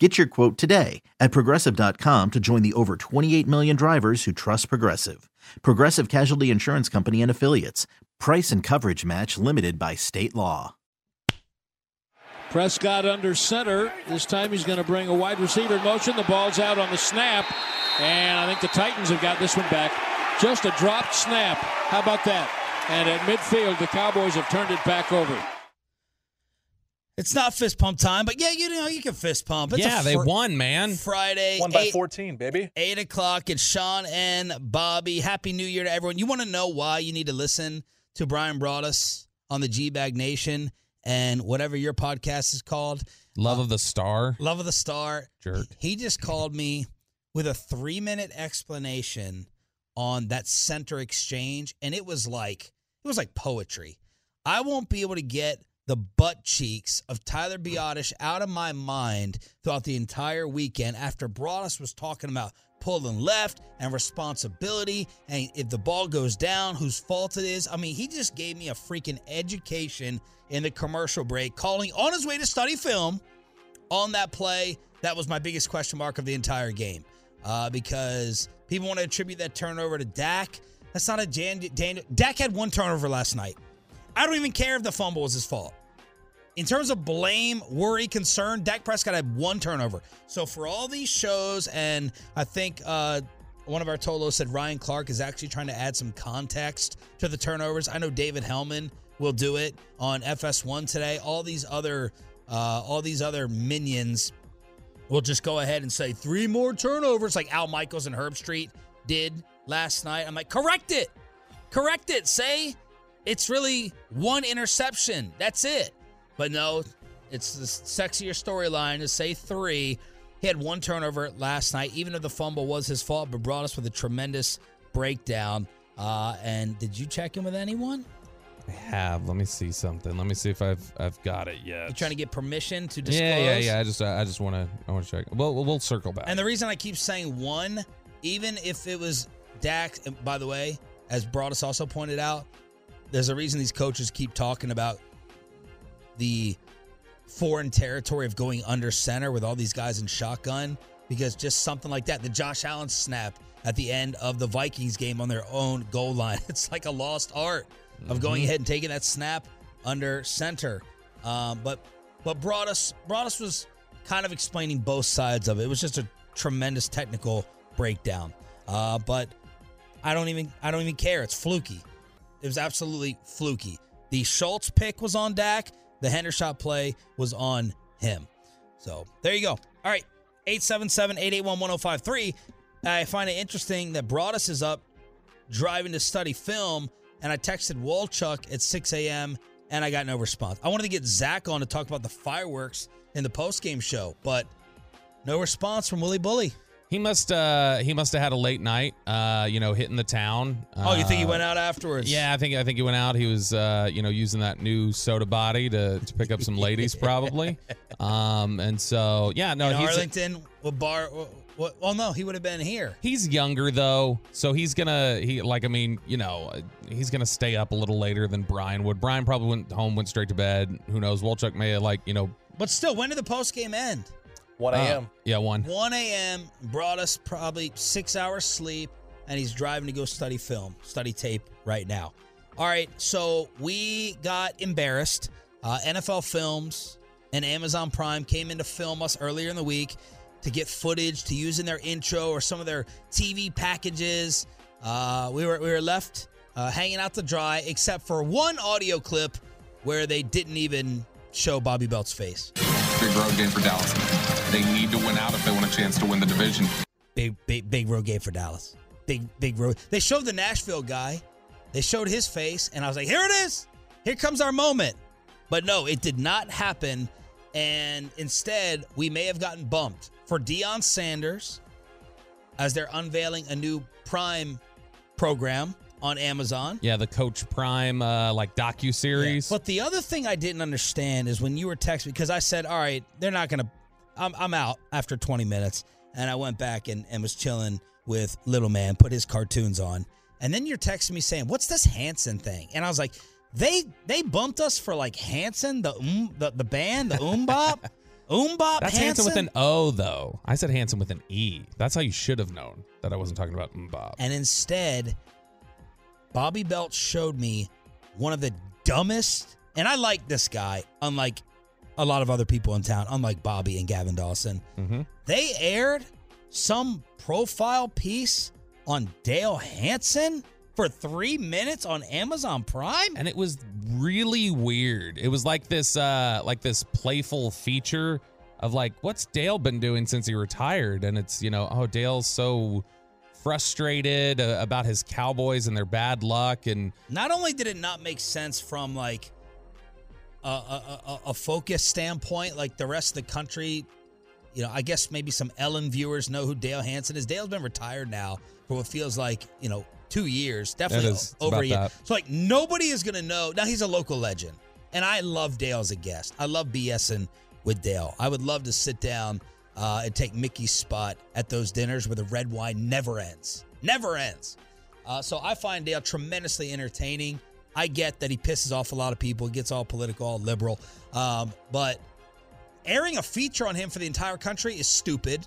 Get your quote today at progressive.com to join the over 28 million drivers who trust Progressive. Progressive Casualty Insurance Company and Affiliates. Price and coverage match limited by state law. Prescott under center. This time he's going to bring a wide receiver in motion. The ball's out on the snap. And I think the Titans have got this one back. Just a dropped snap. How about that? And at midfield, the Cowboys have turned it back over. It's not fist pump time, but yeah, you know you can fist pump. It's yeah, a they won, man. Friday, One by eight, 14, baby. eight o'clock. It's Sean and Bobby. Happy New Year to everyone. You want to know why you need to listen to Bryan Broaddus on the G Bag Nation and whatever your podcast is called, Love uh, of the Star. Love of the Star. Jerk. He just called me with a three minute explanation on that center exchange, and it was like it was like poetry. I won't be able to get the butt cheeks of Tyler Biadasz out of my mind throughout the entire weekend after Broaddus was talking about pulling left and responsibility and if the ball goes down, whose fault it is. I mean, he just gave me a freaking education in the commercial break, calling on his way to study film on that play. That was my biggest question mark of the entire game uh, because people want to attribute that turnover to Dak. That's not a Jan- Daniel. Dak had one turnover last night. I don't even care if the fumble was his fault. In terms of blame, worry, concern, Dak Prescott had one turnover. So for all these shows, and I think uh, one of our Tolos said Ryan Clark is actually trying to add some context to the turnovers. I know David Helman will do it on FS1 today. All these other, uh, all these other minions will just go ahead and say three more turnovers, like Al Michaels and Herbstreit did last night. I'm like, correct it, correct it. Say it's really one interception. That's it. But no, it's the sexier storyline to say three. He had one turnover last night, even if the fumble was his fault, but Broaddus with a tremendous breakdown. Uh, and did you check in with anyone? I have. Let me see something. Let me see if I've I've got it yet. You trying to get permission to disclose? Yeah, yeah, yeah. I just I just want to I want to check. Well, we'll, we'll circle back. And the reason I keep saying one, even if it was Dak, by the way, as Broaddus also pointed out, there's a reason these coaches keep talking about the foreign territory of going under center with all these guys in shotgun because just something like that, the Josh Allen snap at the end of the Vikings game on their own goal line, it's like a lost art of going ahead and taking that snap under center. Um, but but Broaddus Broaddus was kind of explaining both sides of it. It was just a tremendous technical breakdown. Uh, but I don't even I don't even care. It's fluky. It was absolutely fluky. The Schultz pick was on Dak. The Hendershot play was on him. So there you go. All right. 877-881-1053. I find it interesting that Broaddus is up driving to study film, and I texted Walchuk at 6 a.m. and I got no response. I wanted to get Zach on to talk about the fireworks in the post-game show, but no response from Willie Bully. He must uh he must have had a late night. Uh, you know, hitting the town. Oh, you think he Uh, went out afterwards? Yeah, I think I think he went out. He was uh, you know using that new soda body to, to pick up some ladies probably. Um, and so yeah, no, in he's Arlington. What bar? Well, well, no, he would have been here. He's younger though, so he's gonna he like I mean you know he's gonna stay up a little later than Bryan would. Bryan probably went home, went straight to bed. Who knows? Wolchuk may have like you know But still, when did the post game end? 1 uh, a.m. yeah, one. 1 a.m. Broaddus probably six hours sleep, and he's driving to go study film, study tape right now. All right, so we got embarrassed. Uh, NFL Films and Amazon Prime came in to film us earlier in the week to get footage to use in their intro or some of their TV packages. Uh, we were we were left uh, hanging out to dry, except for one audio clip where they didn't even show Bobby Belt's face. Big road game for Dallas. They need to win out if they want a chance to win the division. big big big road game for Dallas. Big big road. They showed the Nashville guy. They showed his face, and I was like, "Here it is. Here comes our moment." But no, it did not happen. And instead, we may have gotten bumped for Deion Sanders as they're unveiling a new Prime program on Amazon. Yeah, the Coach Prime uh, like docu series. But the other thing I didn't understand is when you were texting because I said, "All right, they're not gonna." I'm I'm out after 20 minutes, and I went back and, and was chilling with Little Man, put his cartoons on, and then you're texting me saying, "What's this Hanson thing?" And I was like, "They they bumped us for like Hanson, the um, the, the band, the Umbop, Umbop That's Hanson with an O though. I said Hansen with an E. That's how you should have known that I wasn't talking about Bob. And instead, Bobby Belt showed me one of the dumbest, and I like this guy, unlike a lot of other people in town, unlike Bobby and Gavin Dawson. Mm-hmm. They aired some profile piece on Dale Hansen for three minutes on Amazon Prime. and it was really weird. It was like this uh like this playful feature of like what's Dale been doing since he retired and it's you know oh Dale's so frustrated uh, about his Cowboys and their bad luck and Not only did it not make sense from like a, a, a, a focus standpoint, like the rest of the country, you know, I guess maybe some Ellen viewers know who Dale Hansen is. Dale's been retired now for what feels like, you know, two years, definitely. Over a year. that. So like nobody is gonna know. Now he's a local legend, and I love Dale as a guest. I love BSing with Dale. I would love to sit down uh, and take Mickey's spot at those dinners where the red wine never ends, never ends. Uh, so I find Dale tremendously entertaining. I get that he pisses off a lot of people, He gets all political, all liberal, um, but airing a feature on him for the entire country is stupid.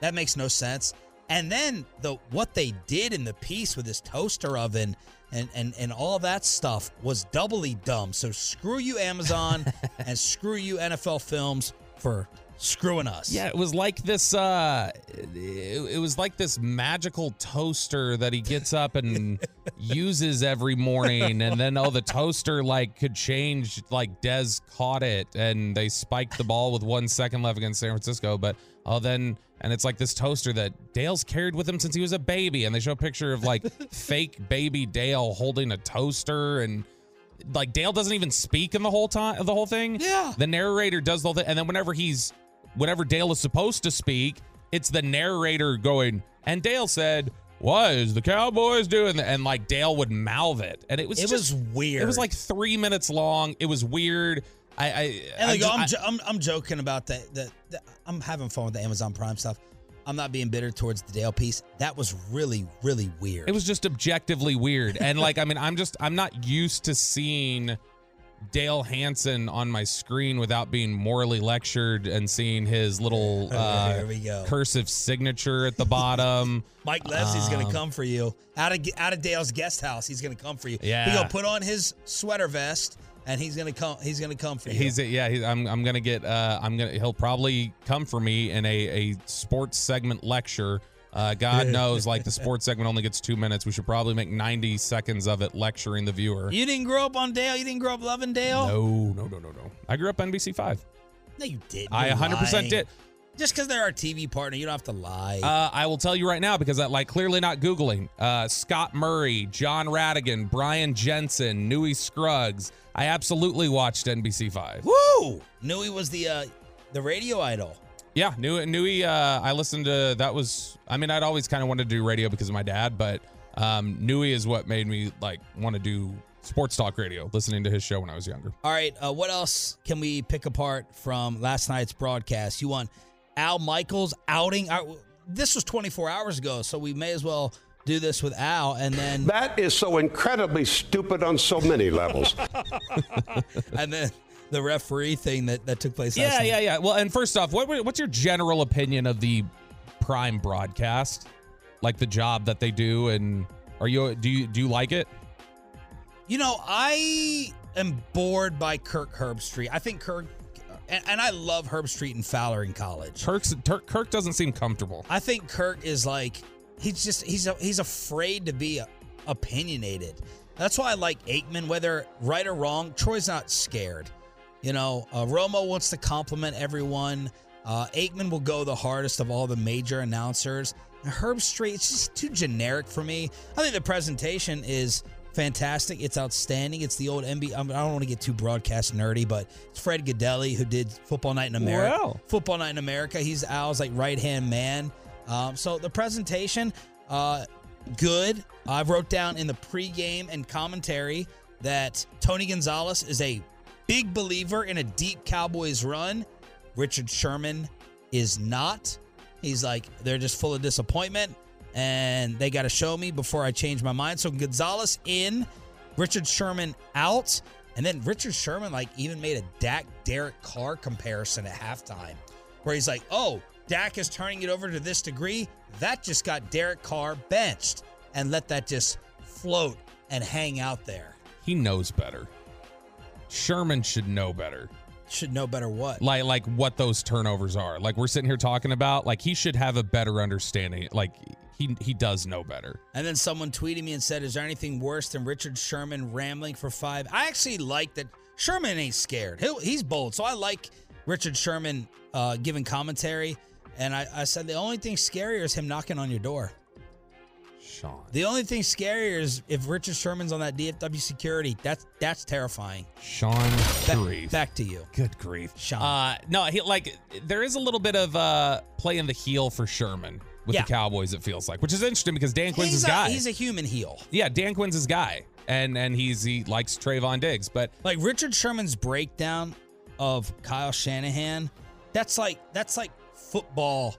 That makes no sense. And then the what they did in the piece with his toaster oven and and and all that stuff was doubly dumb. So screw you Amazon and screw you NFL Films for screwing us. yeah it was like this uh it, it was like this magical toaster that he gets up and uses every morning and then oh the toaster like could change like Dez caught it and they spiked the ball with 1 second left against San Francisco but oh then and it's like this toaster that Dale's carried with him since he was a baby and they show a picture of like fake baby Dale holding a toaster and like Dale doesn't even speak in the whole time of the whole thing. Yeah. The narrator does the whole thing and then whenever he's whenever Dale is supposed to speak, it's the narrator going, and Dale said, What is the Cowboys doing? And like Dale would mouth it. And it was It just- was weird. It was like three minutes long. It was weird. I, I, And like, just- I'm, I- jo- I'm, I'm joking about that. The, the, I'm having fun with the Amazon Prime stuff. I'm not being bitter towards the Dale piece. That was really, really weird. It was just objectively weird. And like, I mean, I'm just, I'm not used to seeing Dale Hansen on my screen without being morally lectured and seeing his little uh, Here we go. cursive signature at the bottom. Mike Leslie's gonna Um, come for you out of out of Dale's guest house. He's gonna come for you. Yeah. he gonna put on his sweater vest and he's gonna come. He's gonna come for you. He's yeah. He's, I'm I'm gonna get. Uh, I'm gonna. He'll probably come for me in a a sports segment lecture. Uh, God knows, like the sports segment only gets two minutes. We should probably make 90 seconds of it lecturing the viewer. you didn't grow up on Dale. You didn't grow up loving Dale. No, no, no, no, no. I grew up NBC five. No, you didn't. I You're 100 percent lying. did. Just because they're our TV partner, you don't have to lie. Uh, I will tell you right now because I like clearly not googling. Uh, Scott Murray, John Radigan, Brian Jensen, Newy Scruggs. I absolutely watched NBC five. Woo! Newy was the uh, the radio idol. Yeah, New Newy. Uh, I listened to that was. I mean, I'd always kind of wanted to do radio because of my dad, but um, Newy is what made me like want to do sports talk radio. Listening to his show when I was younger. All right, uh, what else can we pick apart from last night's broadcast? You want Al Michaels outing? Uh, this was 24 hours ago, so we may as well do this with Al, and then That is so incredibly stupid on so many levels. and then the referee thing that that took place. last Yeah, night. yeah, yeah. Well, and first off, what what's your general opinion of the Prime broadcast? Like the job that they do, and are you do you do you like it? You know, I am bored by Kirk Herbstreit. I think Kirk, and, and I love Herbstreit and Fowler in college. Kirk's, Kirk, Kirk doesn't seem comfortable. I think Kirk is like he's just he's he's afraid to be opinionated. That's why I like Aikman, whether right or wrong. Troy's not scared. You know, uh, Romo wants to compliment everyone. Uh, Aikman will go the hardest of all the major announcers. And Herbstreit, it's just too generic for me. I think the presentation is fantastic. It's outstanding. It's the old NBA. I don't want to get too broadcast nerdy, but it's Fred Gaudelli who did Football Night in America. Wow. Football Night in America. He's Al's like right hand man. Um, so the presentation, uh, good. I wrote down in the pregame and commentary that Tony Gonzalez is a big believer in a deep Cowboys run. Richard Sherman is not. He's like, they're just full of disappointment and they got to show me before I change my mind. So Gonzalez in, Richard Sherman out. And then Richard Sherman, like, even made a Dak Derek Carr comparison at halftime where he's like, oh, Dak is turning it over to this degree. That just got Derek Carr benched and let that just float and hang out there. He knows better. Sherman should know better. Should know better what. Like like what those turnovers are. Like we're sitting here talking about. Like he should have a better understanding. Like he he does know better. And then someone tweeted me and said, Is there anything worse than Richard Sherman rambling for five? I actually like that Sherman ain't scared. He'll, he's bold. So I like Richard Sherman uh, giving commentary. And I, I said, The only thing scarier is him knocking on your door. Sean. The only thing scarier is if Richard Sherman's on that DFW security. That's that's terrifying. Sean Ba- grief. back to you. Good grief. Sean. Uh no, he like there is a little bit of uh playing the heel for Sherman with Yeah. the Cowboys, it feels like, which is interesting because Dan Quinn's he's, his a, guy. he's a human heel. yeah, Dan Quinn's his guy. And and he's he likes Trevon Diggs, but Like Richard Sherman's breakdown of Kyle Shanahan, that's like that's like football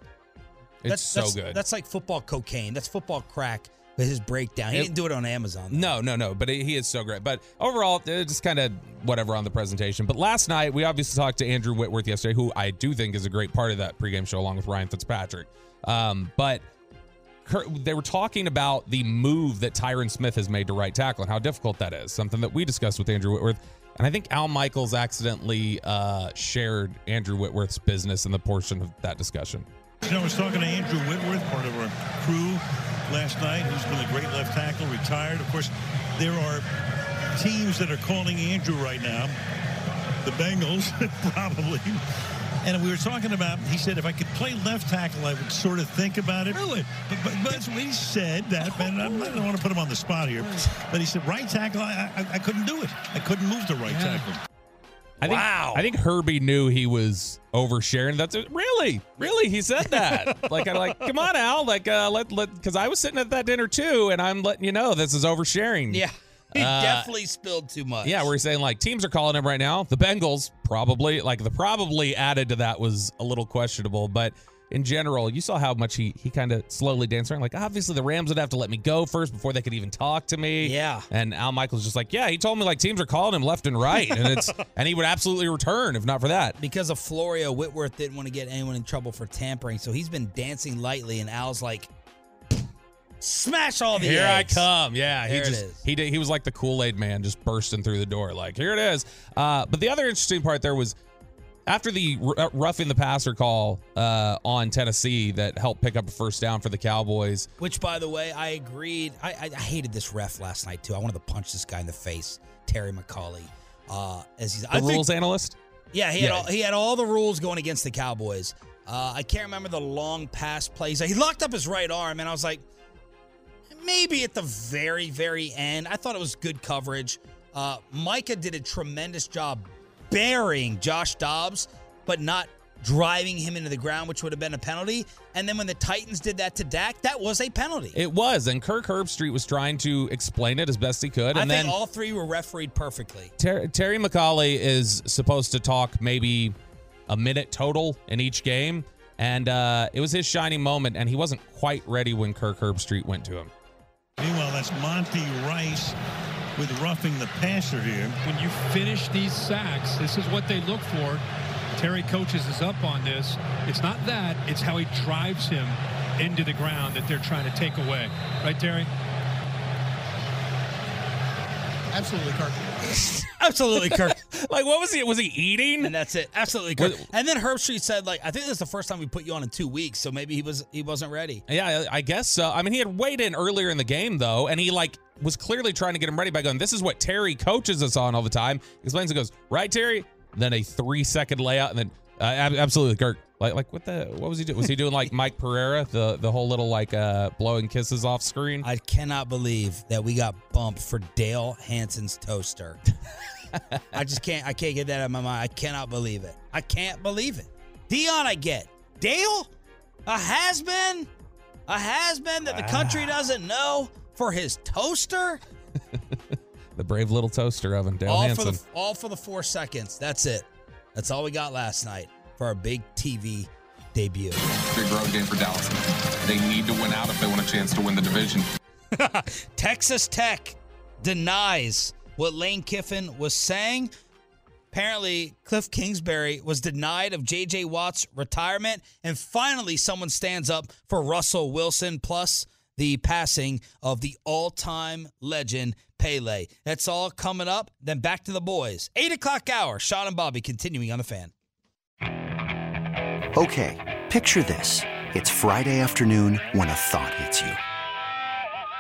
it's that's, so that's, good. That's like football cocaine. That's football crack. With his breakdown, he It- didn't do it on Amazon. though. No, no, no. But he is so great. But overall, uh, just kind of whatever on the presentation. But last night, we obviously talked to Andrew Whitworth yesterday, who I do think is a great part of that pregame show, along with Ryan Fitzpatrick. Um, but they were talking about the move that Tyron Smith has made to right tackle and how difficult that is. Something that we discussed with Andrew Whitworth. And I think Al Michaels accidentally uh, shared Andrew Whitworth's business in the portion of that discussion. You know, I was talking to Andrew Whitworth, part of our crew last night, who's been a great left tackle, retired. Of course, there are teams that are calling Andrew right now, the Bengals, probably. And we were talking about, he said, if I could play left tackle, I would sort of think about it. Really? But, but, but he said that, and I'm, don't want to put him on the spot here. But he said, right tackle, I, I, I couldn't do it. I couldn't move to right tackle. I think, Wow. I think Herbie knew he was oversharing. That's it. Really, really, he said that. like, I'm like, come on, Al. Like, uh, let let because I was sitting at that dinner too, and I'm letting you know this is oversharing. Yeah, he Uh, definitely spilled too much. Yeah, we're saying like teams are calling him right now. The Bengals probably like the probably added to that was a little questionable, but in general, you saw how much he he kind of slowly danced around. Like obviously the Rams would have to let me go first before they could even talk to me. Yeah. and Al Michaels just like, yeah, he told me like teams are calling him left and right, and it's and he would absolutely return if not for that. because of Florio, Whitworth didn't want to get anyone in trouble for tampering, so he's been dancing lightly, and Al's like, smash all the Here I come. Yeah, he There it just is. he did he was like the Kool-Aid man just bursting through the door like, here it is. Uh, but the other interesting part there was after the r- uh, roughing the passer call uh, on Tennessee that helped pick up a first down for the Cowboys. Which, by the way, I agreed. I, I, I hated this ref last night too. I wanted to punch this guy in the face, Terry McAulay. Uh, as he's The I think- rules analyst. Yeah, he had Yeah. all, he had all the rules going against the Cowboys. Uh, I can't remember the long pass plays. He locked up his right arm, and I was like, maybe at the very, very end. I thought it was good coverage. Uh, Micah did a tremendous job burying Josh Dobbs, but not driving him into the ground, which would have been a penalty. And then when the Titans did that to Dak, that was a penalty. It was, and Kirk Herbstreit was trying to explain it as best he could, I and think then all three were refereed perfectly. Ter- Terry McAulay is supposed to talk maybe a minute total in each game. And uh, it was his shining moment, and he wasn't quite ready when Kirk Herbstreit went to him. Meanwhile, that's Monty Rice with roughing the passer here. When you finish these sacks, this is what they look for. Terry coaches is up on this. It's not that, it's how he drives him into the ground that they're trying to take away. Right, Terry? Absolutely, Kirk. Absolutely, Kirk. Like, what was he? Was he eating? And that's it. Absolutely, Kirk. And then Herbstreit said, like, I think this is the first time we put you on in two weeks, so maybe he was he wasn't ready. Yeah, I guess so. I mean, he had weighed in earlier in the game though, and he like was clearly trying to get him ready by going, "This is what Terry coaches us on all the time." He Explains and goes, "Right, Terry." Then a three second layout, and then uh, absolutely, Kirk. Like, like what the? What was he doing? Was he doing like Mike Pereira, the the whole little like uh blowing kisses off screen? I cannot believe that we got bumped for Dale Hansen's toaster. I just can't. I can't get that out of my mind. I cannot believe it. I can't believe it. Deion, I get. Dale, a has been, a has been that the country doesn't know for his toaster. the brave little toaster oven, Dale all Hansen. for the all for the four seconds. That's it. That's all we got last night for our big TV debut. Big road game for Dallas. They need to win out if they want a chance to win the division. Texas Tech denies what Lane Kiffin was saying. Apparently, Cliff Kingsbury was denied of J.J. Watt's retirement. And finally, someone stands up for Russell Wilson, plus the passing of the all time legend, Pele. That's all coming up. Then back to the boys. 8 o'clock hour. Sean and Bobby continuing on the fan. Okay, picture this. It's Friday afternoon when a thought hits you.